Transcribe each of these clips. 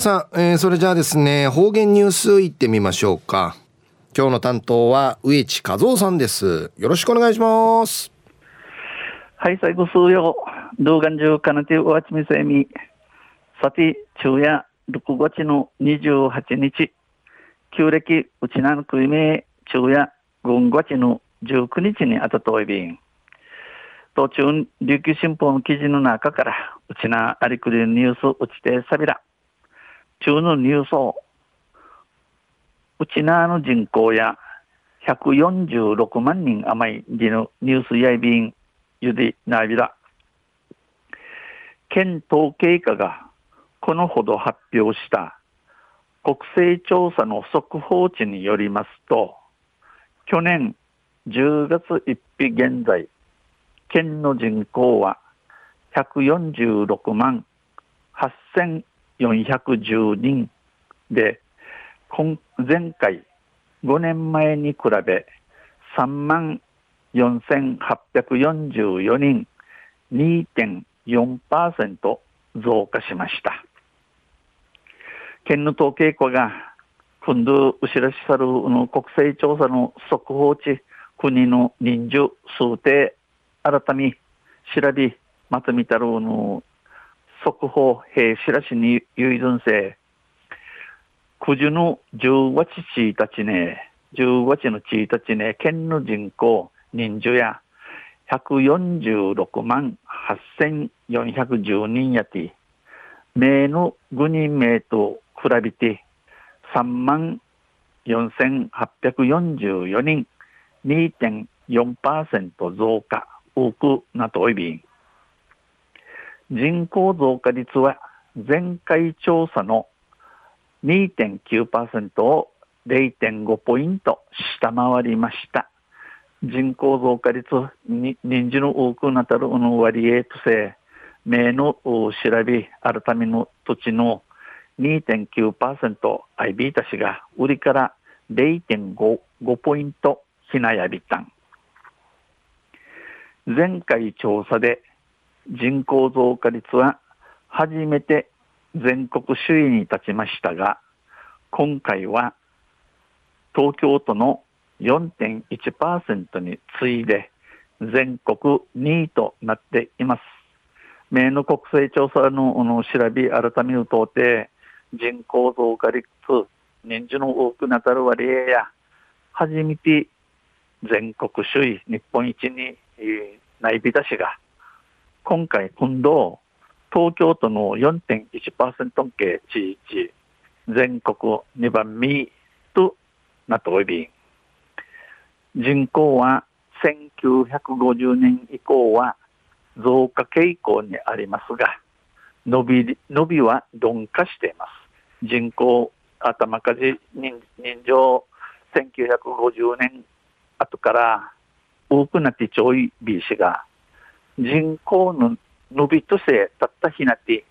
さあ、えー、それじゃあですね、方言ニュースいってみましょうか。今日の担当は植地和夫さんです。よろしくお願いします。はい、最後数曜、動画中かなておわちみせみ、さて、昼夜6月の28日、旧暦うちなのくいめ、昼夜5月の19日にあたといびん。途中、琉球新報の記事の中から、うちなありくりニュースうちてさびら。中のニュースを、うちなの人口や146万人余りでのニュースやいびんゆでなびら。県統計課がこのほど発表した国勢調査の速報値によりますと、去年10月1日現在、県の人口は146万8000 410人で、前回5年前に比べ3万4844人2.4%増加しました。県の統計庫が今度後ろしさるの国勢調査の速報値国の人数数定改め調べまとめたるの速報兵しらしにゆいずんせ九十の十八ちたちね、十八のちたちね、県の人口、人数や、146万8410人やて、名の5人名と比べて、3万4844人、2.4%増加、多くなといびん。人口増加率は前回調査の2.9%を0.5ポイント下回りました。人口増加率に、人数の多くなたるの割合とせ、名の調べ、改めの土地の2.9%アイビータ氏が売りから0.5ポイントひなやびたん。前回調査で人口増加率は初めて全国首位に立ちましたが、今回は東京都の4.1%に次いで全国2位となっています。名の国勢調査の調べ改めるとて、人口増加率、年次の多くなたる割合や、初めて全国首位、日本一に内び出しが今回、今度、東京都の4.1%系地域、全国2番目となっており、人口は1950年以降は増加傾向にありますが、伸び、伸びは鈍化しています。人口、頭かじ人人情、1950年後から多くなってちょい B 氏が人口の伸びとせたったひなて、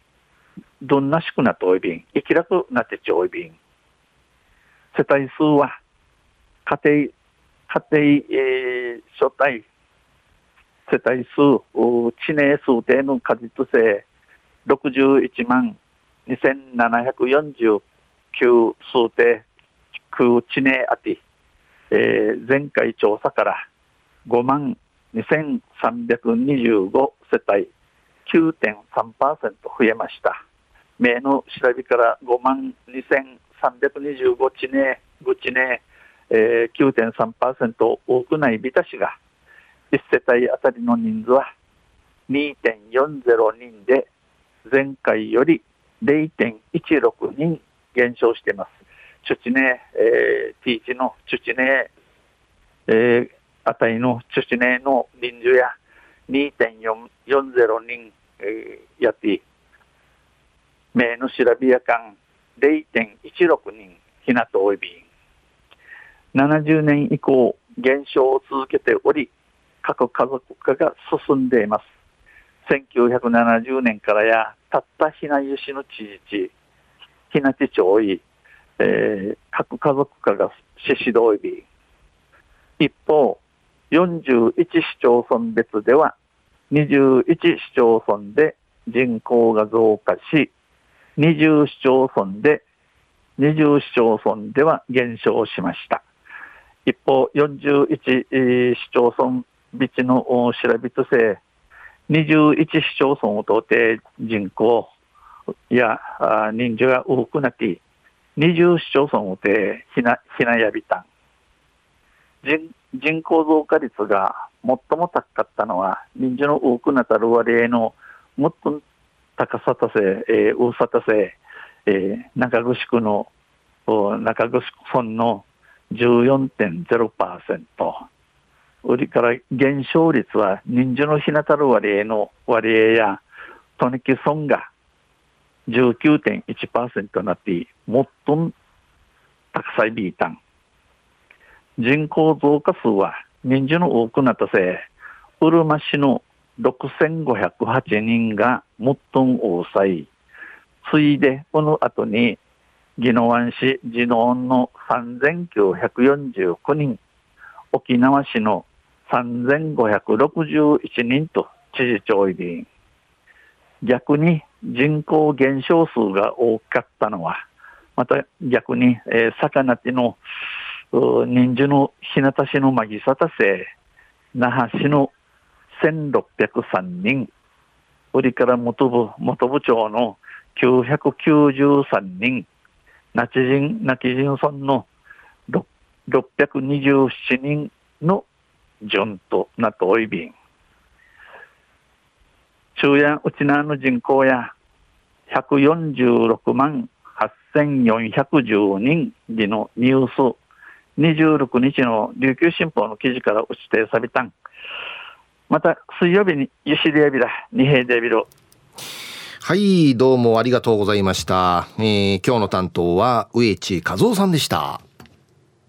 どんなしくなっておいびん、生きらくなってちょいびん。世帯数は、家庭、家庭、えー、所帯、世帯数、地名数定の数とせ、61万2749数定、空地名あて、えー、前回調査から5万2325世帯9.3%増えました。名の調べから5万2325地ね、5地ね、えー、9.3%多くないビタ氏が、1世帯あたりの人数は2.40人で、前回より0.16人減少しています。チュチネ、えー、ティーチのチュチネ、えー、あたりの出ネの人数や2.40人、えー、やって、名の調べやかん0.16人ひなとおいびん。70年以降減少を続けており、各家族化が進んでいます。1970年からや、たったひなゆしの知事、ひなち町い、えー、各家族化がししどいび一方、41市町村別では21市町村で人口が増加し、20市町村で、20市町村では減少しました。一方、41市町村ビチの調べとせ、21市町村を通って人口や人数が多くなって、20市町村をてひな、ひなやびたん。人人口増加率が最も高かったのは、人数の多くなたる割合のもっと高さたせ、えー、大さたせ、えー、中城の中城村の14.0%。売りから減少率は人数のひなたる割合の割合や、トニキ村が19.1%となって、最も高さいビータン。人口増加数は人数の多くなったせい、うるま市の6508人が最も多さい。次いで、この後に、宜野湾市地能の3949人、沖縄市の3561人と知事長入り。逆に人口減少数が多かったのは、また逆に、えー、魚地の人数の日向市の渚田市、那覇市の1603人、売りから元部元部長の993人、那智人、那智人村の627人の順となっておいびん。中夜内縄の人口や146万8410人でのニュース26日の琉球新報の記事から落ちてさびたん。また水曜日にゆしりやびら、二平デビロ。はい、どうもありがとうございました。えー、今日の担当は植地和夫さんでした。